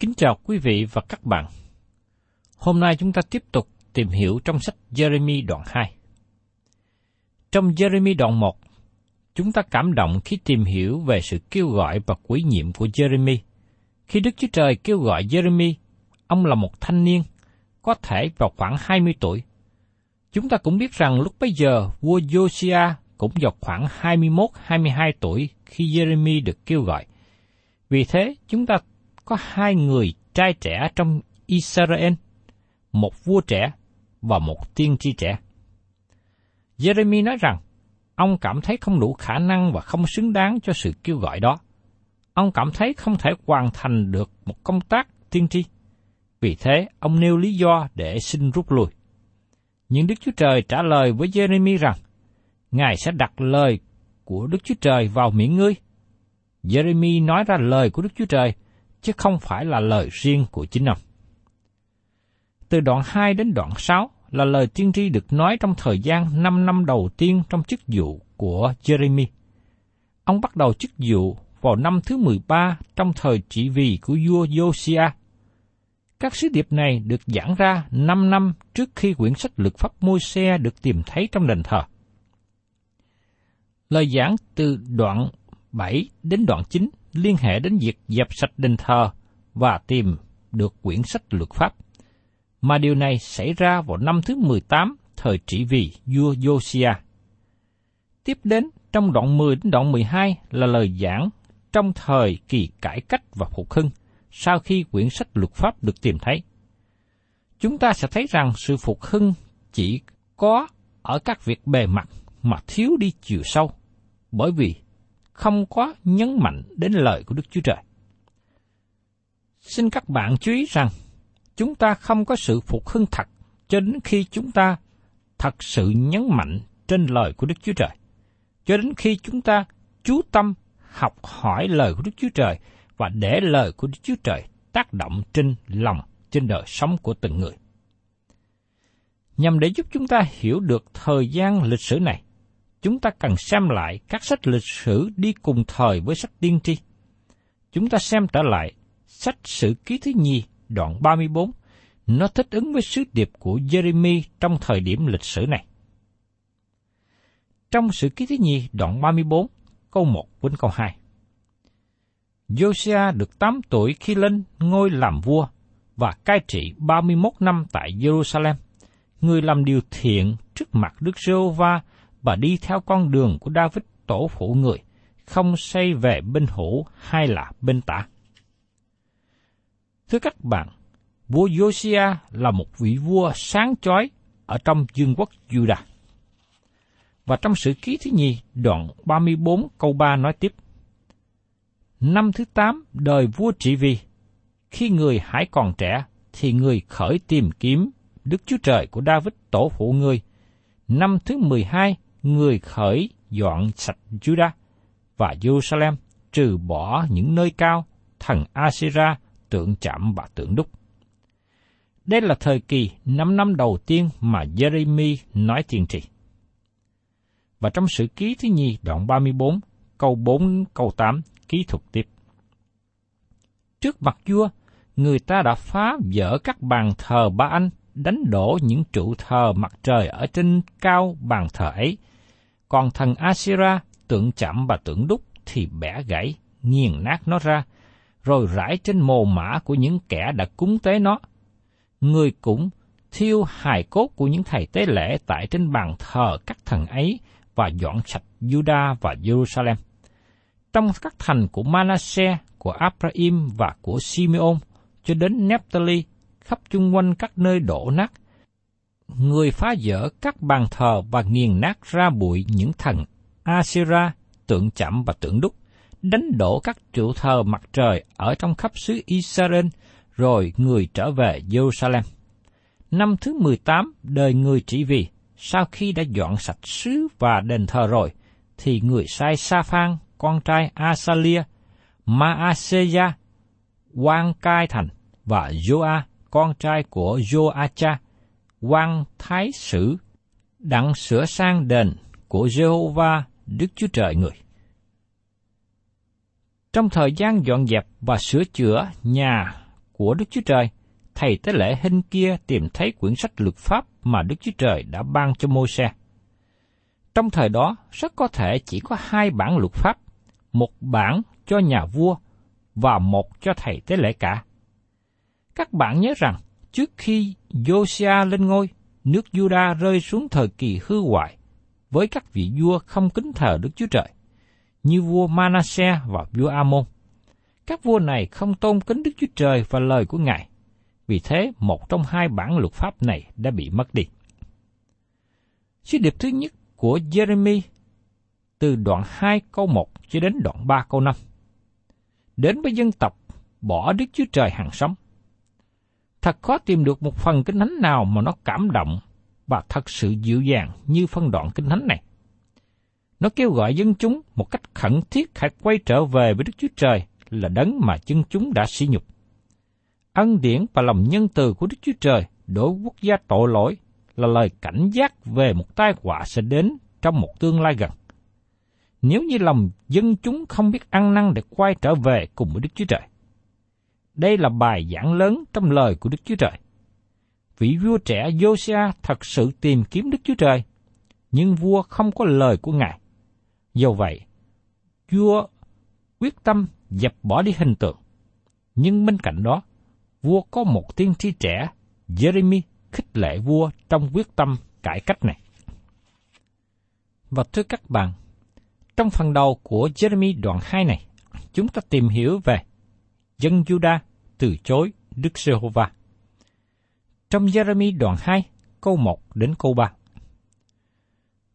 Kính chào quý vị và các bạn. Hôm nay chúng ta tiếp tục tìm hiểu trong sách Jeremy đoạn 2. Trong Jeremy đoạn 1, chúng ta cảm động khi tìm hiểu về sự kêu gọi và quý nhiệm của Jeremy. Khi Đức Chúa Trời kêu gọi Jeremy, ông là một thanh niên, có thể vào khoảng 20 tuổi. Chúng ta cũng biết rằng lúc bấy giờ vua Josiah cũng vào khoảng 21-22 tuổi khi Jeremy được kêu gọi. Vì thế, chúng ta có hai người trai trẻ trong Israel, một vua trẻ và một tiên tri trẻ. Jeremy nói rằng, ông cảm thấy không đủ khả năng và không xứng đáng cho sự kêu gọi đó. Ông cảm thấy không thể hoàn thành được một công tác tiên tri. Vì thế, ông nêu lý do để xin rút lui. Nhưng Đức Chúa Trời trả lời với Jeremy rằng, Ngài sẽ đặt lời của Đức Chúa Trời vào miệng ngươi. Jeremy nói ra lời của Đức Chúa Trời, chứ không phải là lời riêng của chính ông. Từ đoạn 2 đến đoạn 6 là lời tiên tri được nói trong thời gian 5 năm đầu tiên trong chức vụ của Jeremy. Ông bắt đầu chức vụ vào năm thứ 13 trong thời trị vì của vua Josiah. Các sứ điệp này được giảng ra 5 năm trước khi quyển sách luật pháp môi xe được tìm thấy trong đền thờ. Lời giảng từ đoạn 7 đến đoạn 9 liên hệ đến việc dẹp sạch đền thờ và tìm được quyển sách luật pháp. Mà điều này xảy ra vào năm thứ 18 thời trị vì vua Josiah. Tiếp đến trong đoạn 10 đến đoạn 12 là lời giảng trong thời kỳ cải cách và phục hưng sau khi quyển sách luật pháp được tìm thấy. Chúng ta sẽ thấy rằng sự phục hưng chỉ có ở các việc bề mặt mà thiếu đi chiều sâu, bởi vì không có nhấn mạnh đến lời của Đức Chúa Trời. Xin các bạn chú ý rằng, chúng ta không có sự phục hưng thật cho đến khi chúng ta thật sự nhấn mạnh trên lời của Đức Chúa Trời. Cho đến khi chúng ta chú tâm học hỏi lời của Đức Chúa Trời và để lời của Đức Chúa Trời tác động trên lòng, trên đời sống của từng người. Nhằm để giúp chúng ta hiểu được thời gian lịch sử này, chúng ta cần xem lại các sách lịch sử đi cùng thời với sách tiên tri. Chúng ta xem trở lại sách Sử Ký Thứ Nhi đoạn 34, nó thích ứng với sứ điệp của Jeremy trong thời điểm lịch sử này. Trong Sử Ký Thứ Nhi đoạn 34, câu 1 đến câu 2. Josiah được 8 tuổi khi lên ngôi làm vua, và cai trị 31 năm tại Jerusalem. Người làm điều thiện trước mặt Đức giê va và đi theo con đường của David tổ phụ người, không xây về bên hữu hay là bên tả. Thưa các bạn, vua Josiah là một vị vua sáng chói ở trong dương quốc Judah. Và trong sử ký thứ nhì, đoạn 34 câu 3 nói tiếp. Năm thứ tám đời vua trị vì, khi người hãy còn trẻ, thì người khởi tìm kiếm Đức Chúa Trời của David tổ phụ người. Năm thứ 12, người khởi dọn sạch Judah và Jerusalem, trừ bỏ những nơi cao, thần Asira, tượng chạm và tượng đúc. Đây là thời kỳ 5 năm đầu tiên mà Jeremy nói tiên tri. Và trong sử ký thứ nhì đoạn 34, câu 4, câu 8, ký thuật tiếp. Trước mặt vua, người ta đã phá vỡ các bàn thờ ba anh, đánh đổ những trụ thờ mặt trời ở trên cao bàn thờ ấy. Còn thần Asira, tượng chạm và tượng đúc thì bẻ gãy, nghiền nát nó ra, rồi rải trên mồ mã của những kẻ đã cúng tế nó. Người cũng thiêu hài cốt của những thầy tế lễ tại trên bàn thờ các thần ấy và dọn sạch Juda và Jerusalem. Trong các thành của Manasseh, của Abraham và của Simeon cho đến Naphtali khắp chung quanh các nơi đổ nát, người phá vỡ các bàn thờ và nghiền nát ra bụi những thần Asera, tượng chạm và tượng đúc, đánh đổ các trụ thờ mặt trời ở trong khắp xứ Israel, rồi người trở về Jerusalem. Năm thứ 18 đời người chỉ vì, sau khi đã dọn sạch xứ và đền thờ rồi, thì người sai Sa Phan, con trai Asalia, Maaseya, quan cai thành, và Joa, con trai của Joacha, quan thái sử, đặng sửa sang đền của Jehovah Đức Chúa Trời người. Trong thời gian dọn dẹp và sửa chữa nhà của Đức Chúa Trời, thầy tế lễ hình kia tìm thấy quyển sách luật pháp mà Đức Chúa Trời đã ban cho môi xe. Trong thời đó, rất có thể chỉ có hai bản luật pháp, một bản cho nhà vua và một cho thầy tế lễ cả. Các bạn nhớ rằng, trước khi Josiah lên ngôi, nước Juda rơi xuống thời kỳ hư hoại với các vị vua không kính thờ Đức Chúa Trời, như vua Manasseh và vua Amon. Các vua này không tôn kính Đức Chúa Trời và lời của Ngài, vì thế một trong hai bản luật pháp này đã bị mất đi. Sứ điệp thứ nhất của Jeremy từ đoạn 2 câu 1 cho đến đoạn 3 câu 5. Đến với dân tộc, bỏ Đức Chúa Trời hàng sống. Thật khó tìm được một phần kinh thánh nào mà nó cảm động và thật sự dịu dàng như phân đoạn kinh thánh này. Nó kêu gọi dân chúng một cách khẩn thiết hãy quay trở về với Đức Chúa Trời là đấng mà dân chúng đã sỉ nhục. Ân điển và lòng nhân từ của Đức Chúa Trời đối quốc gia tội lỗi là lời cảnh giác về một tai họa sẽ đến trong một tương lai gần. Nếu như lòng dân chúng không biết ăn năn để quay trở về cùng với Đức Chúa Trời. Đây là bài giảng lớn trong lời của Đức Chúa Trời. Vị vua trẻ Josiah thật sự tìm kiếm Đức Chúa Trời, nhưng vua không có lời của Ngài. Do vậy, vua quyết tâm dập bỏ đi hình tượng. Nhưng bên cạnh đó, vua có một tiên tri trẻ, Jeremy, khích lệ vua trong quyết tâm cải cách này. Và thưa các bạn, trong phần đầu của Jeremy đoạn 2 này, chúng ta tìm hiểu về dân Judah từ chối Đức Giê-hô-va. Trong Jeremy đoạn 2, câu 1 đến câu 3.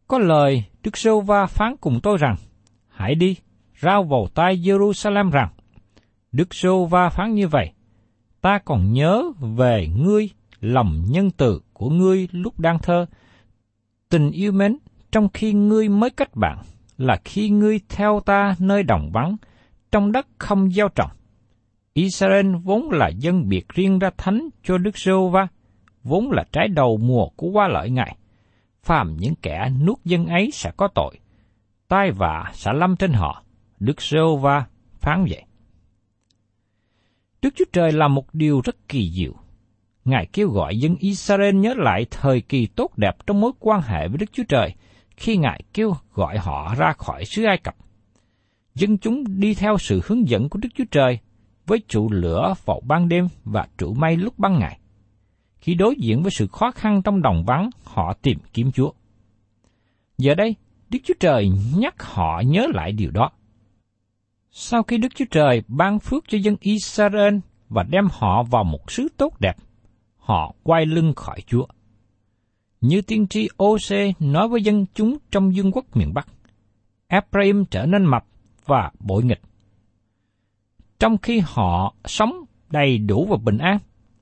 Có lời Đức giê va phán cùng tôi rằng, hãy đi, rao vào tai Jerusalem rằng, Đức giê va phán như vậy, ta còn nhớ về ngươi lòng nhân từ của ngươi lúc đang thơ, tình yêu mến trong khi ngươi mới kết bạn là khi ngươi theo ta nơi đồng vắng, trong đất không gieo trồng. Israel vốn là dân biệt riêng ra thánh cho Đức giê va vốn là trái đầu mùa của qua lợi Ngài. Phàm những kẻ nuốt dân ấy sẽ có tội, tai vạ sẽ lâm trên họ, Đức giê va phán vậy. Đức Chúa Trời làm một điều rất kỳ diệu. Ngài kêu gọi dân Israel nhớ lại thời kỳ tốt đẹp trong mối quan hệ với Đức Chúa Trời khi Ngài kêu gọi họ ra khỏi xứ Ai Cập. Dân chúng đi theo sự hướng dẫn của Đức Chúa Trời, với trụ lửa vào ban đêm và trụ mây lúc ban ngày. Khi đối diện với sự khó khăn trong đồng vắng, họ tìm kiếm Chúa. Giờ đây, Đức Chúa Trời nhắc họ nhớ lại điều đó. Sau khi Đức Chúa Trời ban phước cho dân Israel và đem họ vào một xứ tốt đẹp, họ quay lưng khỏi Chúa. Như tiên tri Ose nói với dân chúng trong dương quốc miền Bắc, Ephraim trở nên mập và bội nghịch. Trong khi họ sống đầy đủ và bình an,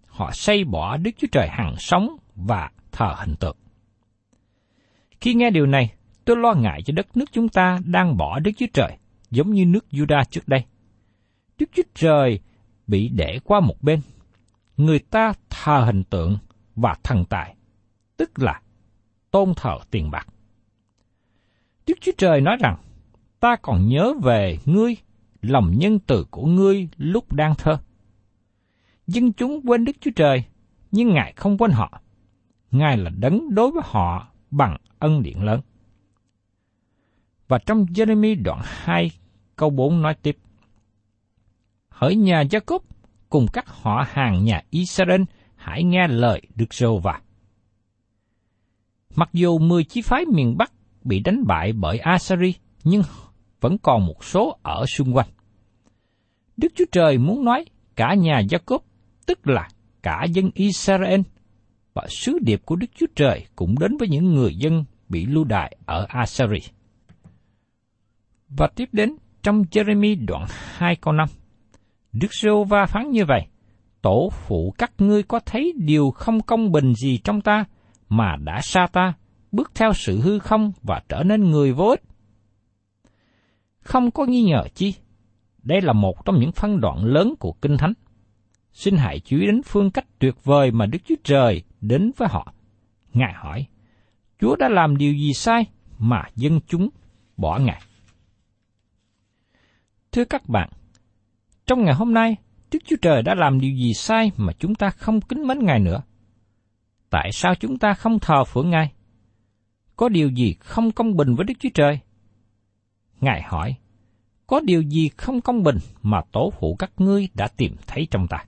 họ xây bỏ Đức Chúa Trời hằng sống và thờ hình tượng. Khi nghe điều này, tôi lo ngại cho đất nước chúng ta đang bỏ Đức Chúa Trời, giống như nước Juda trước đây. Đức Chúa Trời bị để qua một bên. Người ta thờ hình tượng và thần tài, tức là tôn thờ tiền bạc. Đức Chúa Trời nói rằng, ta còn nhớ về ngươi, lòng nhân từ của ngươi lúc đang thơ. Dân chúng quên Đức Chúa Trời, nhưng Ngài không quên họ. Ngài là đấng đối với họ bằng ân điện lớn. Và trong Jeremy đoạn 2 câu 4 nói tiếp. Hỡi nhà Jacob cùng các họ hàng nhà Israel hãy nghe lời Đức Sô và. Mặc dù 10 chi phái miền Bắc bị đánh bại bởi asari nhưng vẫn còn một số ở xung quanh. Đức Chúa Trời muốn nói cả nhà Gia Cốp, tức là cả dân Israel, và sứ điệp của Đức Chúa Trời cũng đến với những người dân bị lưu đày ở Assyri. Và tiếp đến trong Jeremy đoạn 2 câu 5. Đức giê va phán như vậy, tổ phụ các ngươi có thấy điều không công bình gì trong ta, mà đã xa ta, bước theo sự hư không và trở nên người vô ích. Không có nghi ngờ chi, đây là một trong những phân đoạn lớn của Kinh Thánh. Xin hãy chú ý đến phương cách tuyệt vời mà Đức Chúa Trời đến với họ. Ngài hỏi, Chúa đã làm điều gì sai mà dân chúng bỏ Ngài? Thưa các bạn, trong ngày hôm nay, Đức Chúa Trời đã làm điều gì sai mà chúng ta không kính mến Ngài nữa? Tại sao chúng ta không thờ phượng Ngài? Có điều gì không công bình với Đức Chúa Trời? Ngài hỏi, có điều gì không công bình mà tổ phụ các ngươi đã tìm thấy trong ta?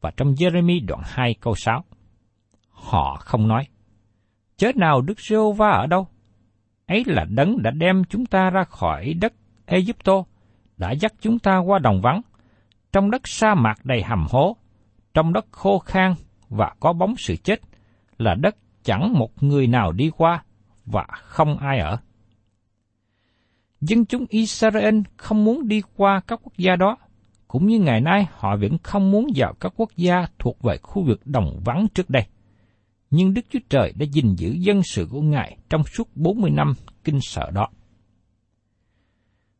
Và trong Jeremy đoạn 2 câu 6, họ không nói, chớ nào Đức giê va ở đâu? Ấy là đấng đã đem chúng ta ra khỏi đất Egypto, đã dắt chúng ta qua đồng vắng, trong đất sa mạc đầy hầm hố, trong đất khô khan và có bóng sự chết, là đất chẳng một người nào đi qua và không ai ở. Dân chúng Israel không muốn đi qua các quốc gia đó, cũng như ngày nay họ vẫn không muốn vào các quốc gia thuộc về khu vực đồng vắng trước đây. Nhưng Đức Chúa Trời đã gìn giữ dân sự của Ngài trong suốt 40 năm kinh sợ đó.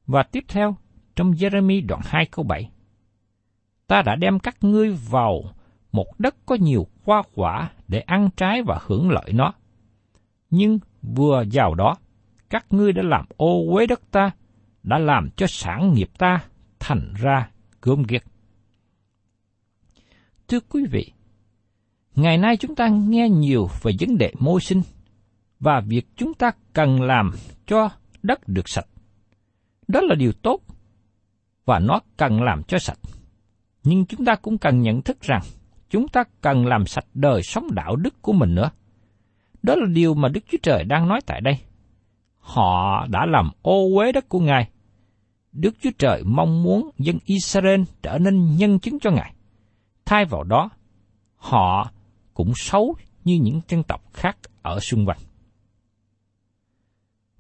Và tiếp theo, trong Jeremy đoạn 2 câu 7. Ta đã đem các ngươi vào một đất có nhiều hoa quả để ăn trái và hưởng lợi nó. Nhưng vừa vào đó, các ngươi đã làm ô uế đất ta, đã làm cho sản nghiệp ta thành ra gớm ghiếc. Thưa quý vị, ngày nay chúng ta nghe nhiều về vấn đề môi sinh và việc chúng ta cần làm cho đất được sạch. Đó là điều tốt và nó cần làm cho sạch. Nhưng chúng ta cũng cần nhận thức rằng chúng ta cần làm sạch đời sống đạo đức của mình nữa. Đó là điều mà Đức Chúa Trời đang nói tại đây. Họ đã làm ô uế đất của Ngài. Đức Chúa Trời mong muốn dân Israel trở nên nhân chứng cho Ngài. Thay vào đó, họ cũng xấu như những dân tộc khác ở xung quanh.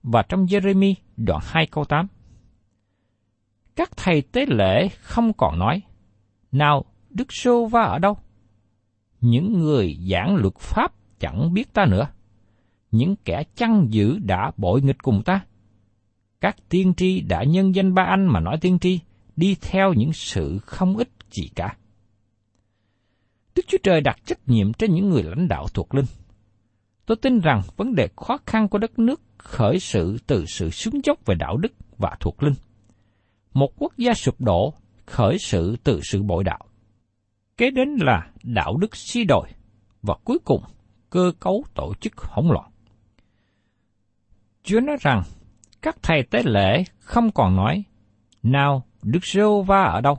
Và trong Jeremy đoạn 2 câu 8, các thầy tế lễ không còn nói, nào Đức Sô Va ở đâu? Những người giảng luật pháp chẳng biết ta nữa. Những kẻ chăn giữ đã bội nghịch cùng ta. Các tiên tri đã nhân danh ba anh mà nói tiên tri, đi theo những sự không ích gì cả. Đức Chúa Trời đặt trách nhiệm trên những người lãnh đạo thuộc linh. Tôi tin rằng vấn đề khó khăn của đất nước khởi sự từ sự xuống dốc về đạo đức và thuộc linh một quốc gia sụp đổ khởi sự từ sự bội đạo. Kế đến là đạo đức suy đồi và cuối cùng cơ cấu tổ chức hỗn loạn. Chúa nói rằng các thầy tế lễ không còn nói nào Đức Rô Va ở đâu?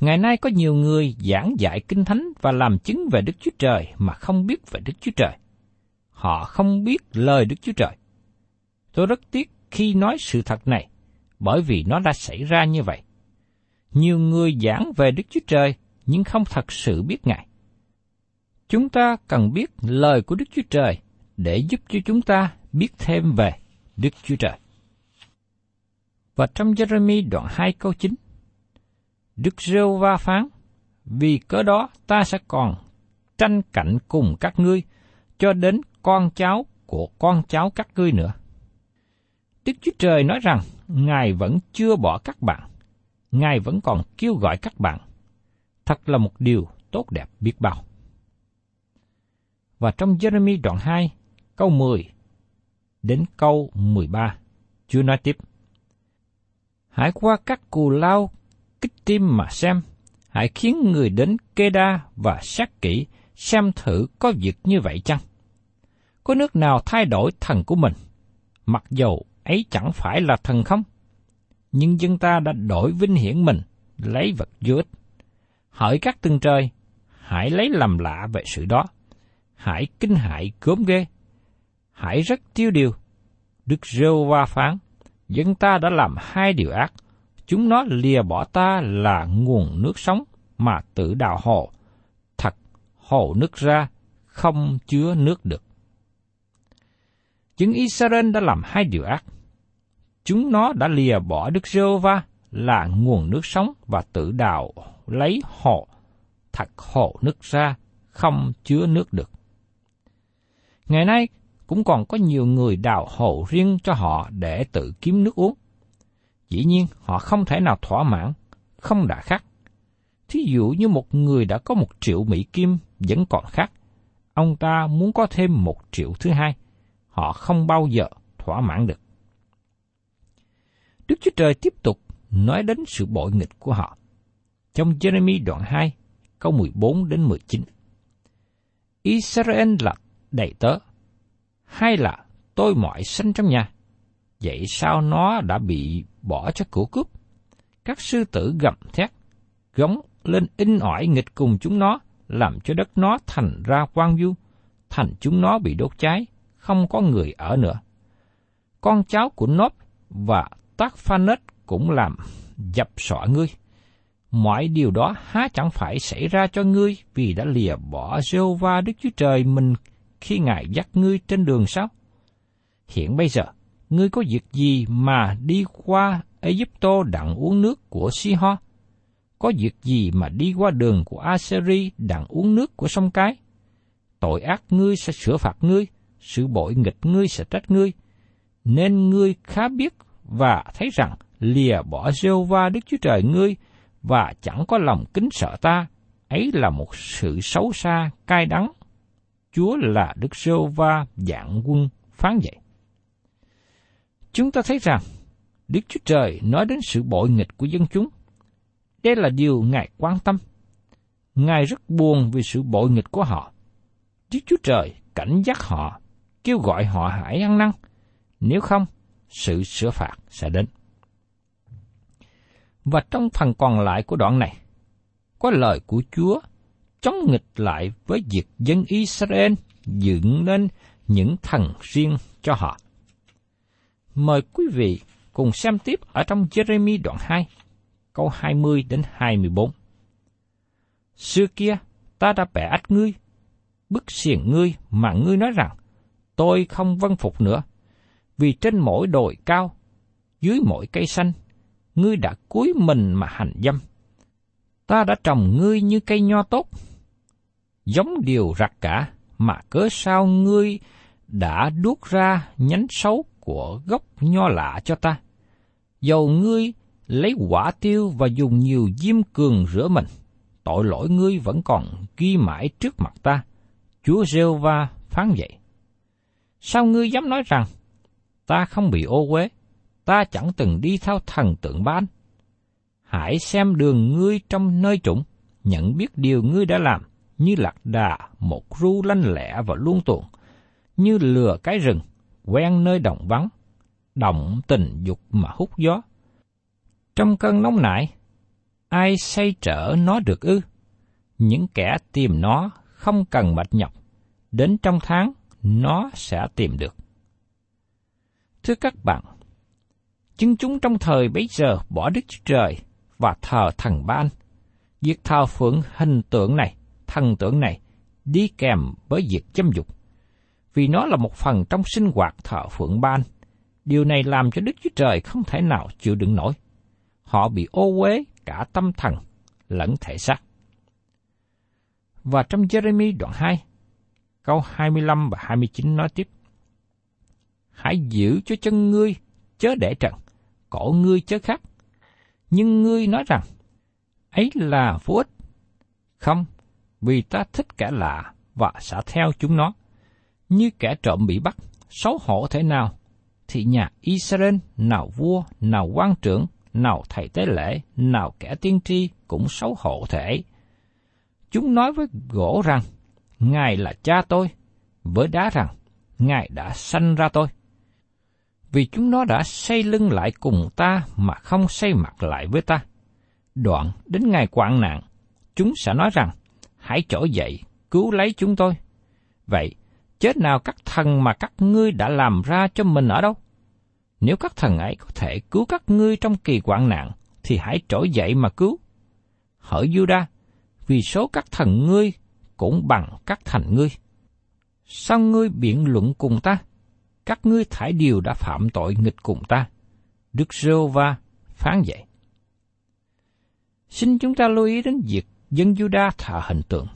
Ngày nay có nhiều người giảng dạy kinh thánh và làm chứng về Đức Chúa Trời mà không biết về Đức Chúa Trời. Họ không biết lời Đức Chúa Trời. Tôi rất tiếc khi nói sự thật này, bởi vì nó đã xảy ra như vậy. Nhiều người giảng về Đức Chúa Trời nhưng không thật sự biết Ngài. Chúng ta cần biết lời của Đức Chúa Trời để giúp cho chúng ta biết thêm về Đức Chúa Trời. Và trong Jeremy đoạn 2 câu 9, Đức Rêu Va phán, vì cớ đó ta sẽ còn tranh cạnh cùng các ngươi cho đến con cháu của con cháu các ngươi nữa. Đức Chúa Trời nói rằng Ngài vẫn chưa bỏ các bạn, Ngài vẫn còn kêu gọi các bạn. Thật là một điều tốt đẹp biết bao. Và trong Jeremy đoạn 2, câu 10 đến câu 13, Chúa nói tiếp. Hãy qua các cù lao kích tim mà xem, hãy khiến người đến kê đa và sát kỹ xem thử có việc như vậy chăng? Có nước nào thay đổi thần của mình, mặc dầu ấy chẳng phải là thần không? Nhưng dân ta đã đổi vinh hiển mình, lấy vật vô ích. Hỡi các tương trời, hãy lấy làm lạ về sự đó. Hãy kinh hại gớm ghê. Hãy rất tiêu điều. Đức rêu va phán, dân ta đã làm hai điều ác. Chúng nó lìa bỏ ta là nguồn nước sống mà tự đào hồ. Thật, hồ nước ra, không chứa nước được. Chứng Israel đã làm hai điều ác. Chúng nó đã lìa bỏ Đức giê va là nguồn nước sống và tự đào lấy hồ, thật hồ nước ra, không chứa nước được. Ngày nay cũng còn có nhiều người đào hồ riêng cho họ để tự kiếm nước uống. Dĩ nhiên họ không thể nào thỏa mãn, không đã khắc. Thí dụ như một người đã có một triệu Mỹ Kim vẫn còn khắc, ông ta muốn có thêm một triệu thứ hai, họ không bao giờ thỏa mãn được. Đức Chúa Trời tiếp tục nói đến sự bội nghịch của họ. Trong Jeremy đoạn 2, câu 14 đến 19. Israel là đầy tớ, hay là tôi mọi sinh trong nhà? Vậy sao nó đã bị bỏ cho cửa cướp? Các sư tử gầm thét, gống lên in ỏi nghịch cùng chúng nó, làm cho đất nó thành ra quang du, thành chúng nó bị đốt cháy, không có người ở nữa. Con cháu của Nốt và Tác Phanet cũng làm dập sọ ngươi. Mọi điều đó há chẳng phải xảy ra cho ngươi vì đã lìa bỏ Jehovah Đức Chúa Trời mình khi Ngài dắt ngươi trên đường sao? Hiện bây giờ, ngươi có việc gì mà đi qua Egypto đặng uống nước của Si-ho? Có việc gì mà đi qua đường của Aseri đặng uống nước của sông Cái? Tội ác ngươi sẽ sửa phạt ngươi, sự bội nghịch ngươi sẽ trách ngươi. Nên ngươi khá biết và thấy rằng lìa bỏ Jehovah va Đức Chúa Trời ngươi và chẳng có lòng kính sợ ta, ấy là một sự xấu xa, cay đắng. Chúa là Đức Sô va dạng quân phán vậy. Chúng ta thấy rằng Đức Chúa Trời nói đến sự bội nghịch của dân chúng. Đây là điều Ngài quan tâm. Ngài rất buồn vì sự bội nghịch của họ. Đức Chúa Trời cảnh giác họ, kêu gọi họ hãy ăn năn. Nếu không, sự sửa phạt sẽ đến. Và trong phần còn lại của đoạn này, có lời của Chúa chống nghịch lại với việc dân Israel dựng nên những thần riêng cho họ. Mời quý vị cùng xem tiếp ở trong Jeremy đoạn 2, câu 20 đến 24. Xưa kia, ta đã bẻ ách ngươi, bức xiềng ngươi mà ngươi nói rằng, tôi không vân phục nữa, vì trên mỗi đồi cao, dưới mỗi cây xanh, ngươi đã cúi mình mà hành dâm. Ta đã trồng ngươi như cây nho tốt, giống điều rạc cả, mà cớ sao ngươi đã đuốt ra nhánh xấu của gốc nho lạ cho ta. Dầu ngươi lấy quả tiêu và dùng nhiều diêm cường rửa mình, tội lỗi ngươi vẫn còn ghi mãi trước mặt ta. Chúa rêu va phán vậy. Sao ngươi dám nói rằng, ta không bị ô uế, ta chẳng từng đi theo thần tượng ban. Hãy xem đường ngươi trong nơi trũng, nhận biết điều ngươi đã làm, như lạc đà, một ru lanh lẹ và luôn tuồng, như lừa cái rừng, quen nơi đồng vắng, động tình dục mà hút gió. Trong cơn nóng nại ai say trở nó được ư? Những kẻ tìm nó không cần mệt nhọc, đến trong tháng nó sẽ tìm được. Thưa các bạn, chứng chúng trong thời bấy giờ bỏ Đức Chúa Trời và thờ thần ban. Việc thờ phượng hình tượng này, thần tượng này, đi kèm với việc châm dục. Vì nó là một phần trong sinh hoạt thờ phượng ban. Điều này làm cho Đức Chúa Trời không thể nào chịu đựng nổi. Họ bị ô uế cả tâm thần lẫn thể xác. Và trong Jeremy đoạn 2, câu 25 và 29 nói tiếp. Hãy giữ cho chân ngươi chớ để trần, cổ ngươi chớ khắc. Nhưng ngươi nói rằng, ấy là vô ích. Không, vì ta thích kẻ lạ và sẽ theo chúng nó. Như kẻ trộm bị bắt, xấu hổ thế nào, thì nhà Israel nào vua, nào quan trưởng, nào thầy tế lễ, nào kẻ tiên tri cũng xấu hổ thể. Chúng nói với gỗ rằng, Ngài là cha tôi, với đá rằng, Ngài đã sanh ra tôi. Vì chúng nó đã xây lưng lại cùng ta mà không xây mặt lại với ta. Đoạn đến ngày quạng nạn, chúng sẽ nói rằng, hãy trỗi dậy, cứu lấy chúng tôi. Vậy, chết nào các thần mà các ngươi đã làm ra cho mình ở đâu? Nếu các thần ấy có thể cứu các ngươi trong kỳ hoạn nạn, thì hãy trỗi dậy mà cứu. Hỡi Juda, vì số các thần ngươi cũng bằng các thành ngươi. Sao ngươi biện luận cùng ta? Các ngươi thải điều đã phạm tội nghịch cùng ta. Đức giê va phán vậy. Xin chúng ta lưu ý đến việc dân Juda thờ hình tượng.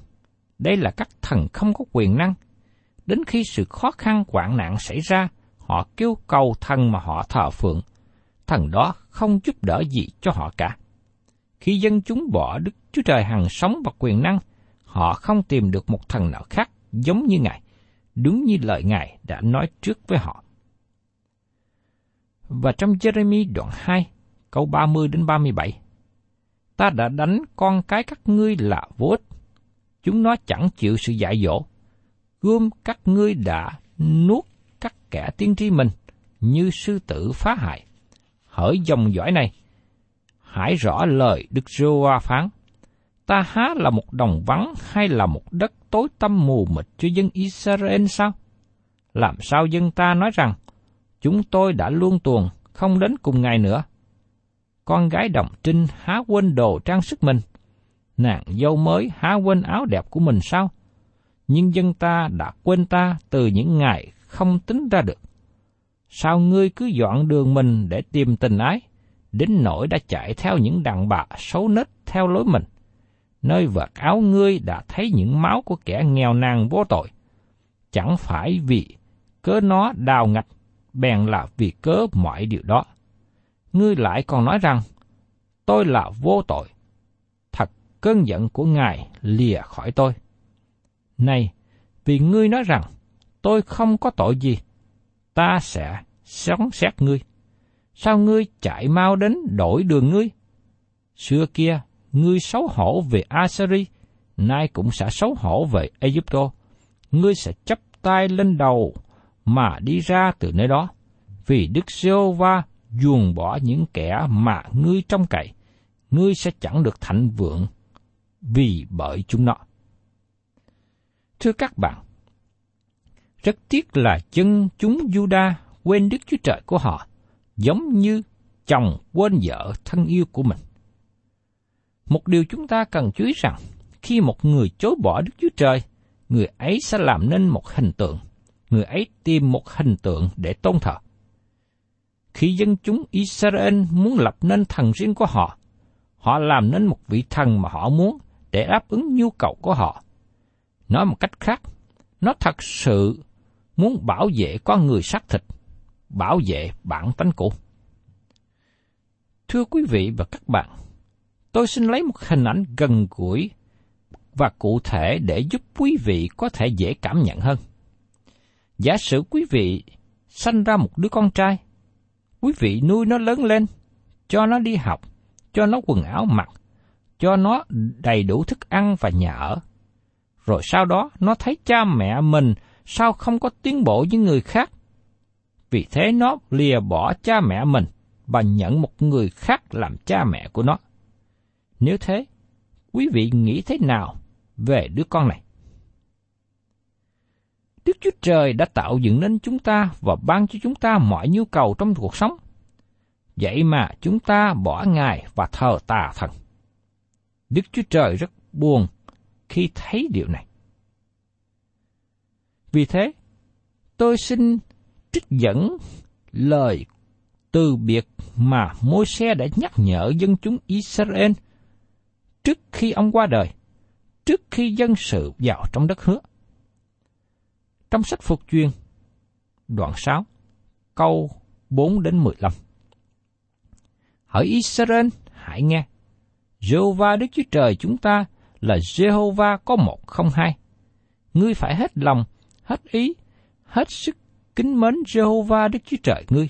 Đây là các thần không có quyền năng. Đến khi sự khó khăn hoạn nạn xảy ra, họ kêu cầu thần mà họ thờ phượng. Thần đó không giúp đỡ gì cho họ cả. Khi dân chúng bỏ Đức Chúa Trời hằng sống và quyền năng, họ không tìm được một thần nào khác giống như Ngài, đúng như lời Ngài đã nói trước với họ. Và trong Jeremy đoạn 2, câu 30 đến 37, ta đã đánh con cái các ngươi là vô ích. Chúng nó chẳng chịu sự dạy dỗ. Gươm các ngươi đã nuốt các kẻ tiên tri mình như sư tử phá hại. Hỡi dòng dõi này, hãy rõ lời Đức giê phán. Ta há là một đồng vắng hay là một đất tối tăm mù mịt cho dân Israel sao? Làm sao dân ta nói rằng, chúng tôi đã luôn tuồng, không đến cùng ngài nữa? Con gái đồng trinh há quên đồ trang sức mình, nàng dâu mới há quên áo đẹp của mình sao? Nhưng dân ta đã quên ta từ những ngày không tính ra được. Sao ngươi cứ dọn đường mình để tìm tình ái, đến nỗi đã chạy theo những đàn bà xấu nết theo lối mình? Nơi vạt áo ngươi đã thấy những máu của kẻ nghèo nàn vô tội. Chẳng phải vì cớ nó đào ngạch, bèn là vì cớ mọi điều đó. Ngươi lại còn nói rằng, tôi là vô tội. Thật cơn giận của Ngài lìa khỏi tôi. Này, vì ngươi nói rằng, tôi không có tội gì, ta sẽ sống xét ngươi. Sao ngươi chạy mau đến đổi đường ngươi? Xưa kia, ngươi xấu hổ về Assyri, nay cũng sẽ xấu hổ về Egypto. Ngươi sẽ chấp tay lên đầu mà đi ra từ nơi đó, vì Đức giê va bỏ những kẻ mà ngươi trông cậy, ngươi sẽ chẳng được thạnh vượng vì bởi chúng nó. Thưa các bạn, rất tiếc là chân chúng Juda quên Đức Chúa Trời của họ, giống như chồng quên vợ thân yêu của mình. Một điều chúng ta cần chú ý rằng, khi một người chối bỏ Đức Chúa Trời, người ấy sẽ làm nên một hình tượng, người ấy tìm một hình tượng để tôn thờ. Khi dân chúng Israel muốn lập nên thần riêng của họ, họ làm nên một vị thần mà họ muốn để đáp ứng nhu cầu của họ. Nói một cách khác, nó thật sự muốn bảo vệ con người xác thịt, bảo vệ bản tánh cũ. Thưa quý vị và các bạn, tôi xin lấy một hình ảnh gần gũi và cụ thể để giúp quý vị có thể dễ cảm nhận hơn. Giả sử quý vị sanh ra một đứa con trai, quý vị nuôi nó lớn lên, cho nó đi học, cho nó quần áo mặc, cho nó đầy đủ thức ăn và nhà ở. Rồi sau đó nó thấy cha mẹ mình sao không có tiến bộ với người khác. Vì thế nó lìa bỏ cha mẹ mình, và nhận một người khác làm cha mẹ của nó. Nếu thế, quý vị nghĩ thế nào về đứa con này? Đức Chúa Trời đã tạo dựng nên chúng ta và ban cho chúng ta mọi nhu cầu trong cuộc sống. Vậy mà chúng ta bỏ Ngài và thờ tà thần. Đức Chúa Trời rất buồn khi thấy điều này. Vì thế, tôi xin trích dẫn lời từ biệt mà môi xe đã nhắc nhở dân chúng Israel trước khi ông qua đời, trước khi dân sự vào trong đất hứa. Trong sách Phục chuyên, đoạn 6, câu 4 đến 15. Hỡi Israel, hãy nghe. Jehovah Đức Chúa Trời chúng ta là Jehovah có một không hai. Ngươi phải hết lòng, hết ý, hết sức kính mến Jehovah Đức Chúa Trời ngươi.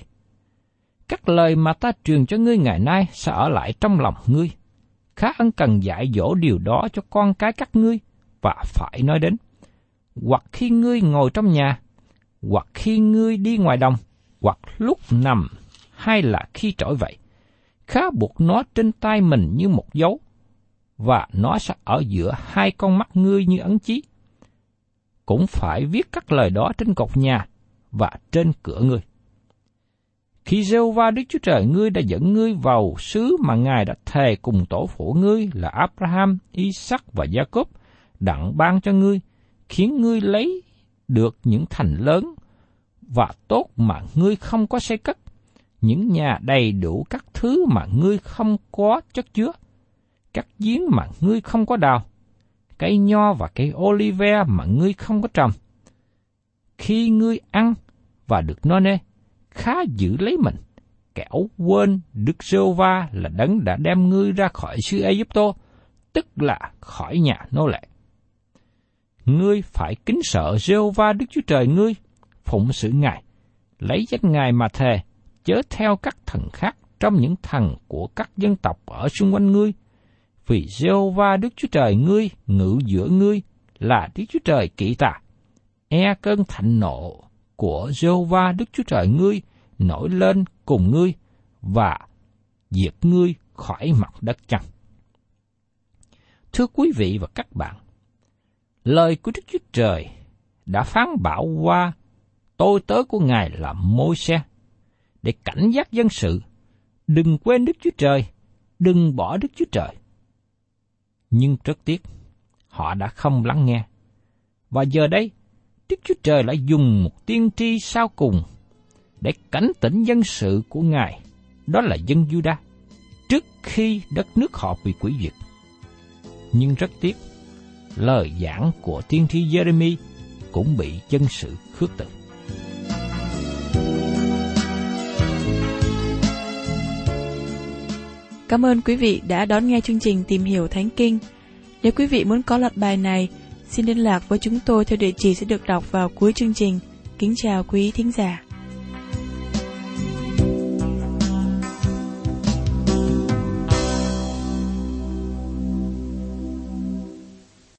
Các lời mà ta truyền cho ngươi ngày nay sẽ ở lại trong lòng ngươi. Khá ân cần dạy dỗ điều đó cho con cái các ngươi và phải nói đến. Hoặc khi ngươi ngồi trong nhà, hoặc khi ngươi đi ngoài đồng, hoặc lúc nằm, hay là khi trỗi vậy. Khá buộc nó trên tay mình như một dấu, và nó sẽ ở giữa hai con mắt ngươi như ấn chí. Cũng phải viết các lời đó trên cột nhà và trên cửa ngươi. Khi giê va Đức Chúa Trời ngươi đã dẫn ngươi vào xứ mà Ngài đã thề cùng tổ phụ ngươi là Abraham, Isaac và Jacob, đặng ban cho ngươi, khiến ngươi lấy được những thành lớn và tốt mà ngươi không có xây cất, những nhà đầy đủ các thứ mà ngươi không có chất chứa, các giếng mà ngươi không có đào, cây nho và cây olive mà ngươi không có trồng. Khi ngươi ăn và được no nê, khá giữ lấy mình, kẻo quên Đức giê va là đấng đã đem ngươi ra khỏi xứ Ai-cập, tức là khỏi nhà nô lệ. Ngươi phải kính sợ giê va Đức Chúa Trời ngươi, phụng sự Ngài, lấy danh Ngài mà thề, chớ theo các thần khác trong những thần của các dân tộc ở xung quanh ngươi, vì giê va Đức Chúa Trời ngươi ngự giữa ngươi là Đức Chúa Trời kỵ tà, e cơn thạnh nộ của Jehovah Đức Chúa Trời ngươi nổi lên cùng ngươi và diệt ngươi khỏi mặt đất chăng. Thưa quý vị và các bạn, lời của Đức Chúa Trời đã phán bảo qua tôi tớ của Ngài là môi xe, để cảnh giác dân sự, đừng quên Đức Chúa Trời, đừng bỏ Đức Chúa Trời. Nhưng rất tiếc, họ đã không lắng nghe. Và giờ đây, Đức Chúa Trời lại dùng một tiên tri sau cùng để cảnh tỉnh dân sự của Ngài, đó là dân Juda, trước khi đất nước họ bị quỷ diệt. Nhưng rất tiếc, lời giảng của tiên tri Jeremy cũng bị dân sự khước từ. Cảm ơn quý vị đã đón nghe chương trình Tìm hiểu Thánh Kinh. Nếu quý vị muốn có loạt bài này, Xin liên lạc với chúng tôi theo địa chỉ sẽ được đọc vào cuối chương trình. Kính chào quý thính giả.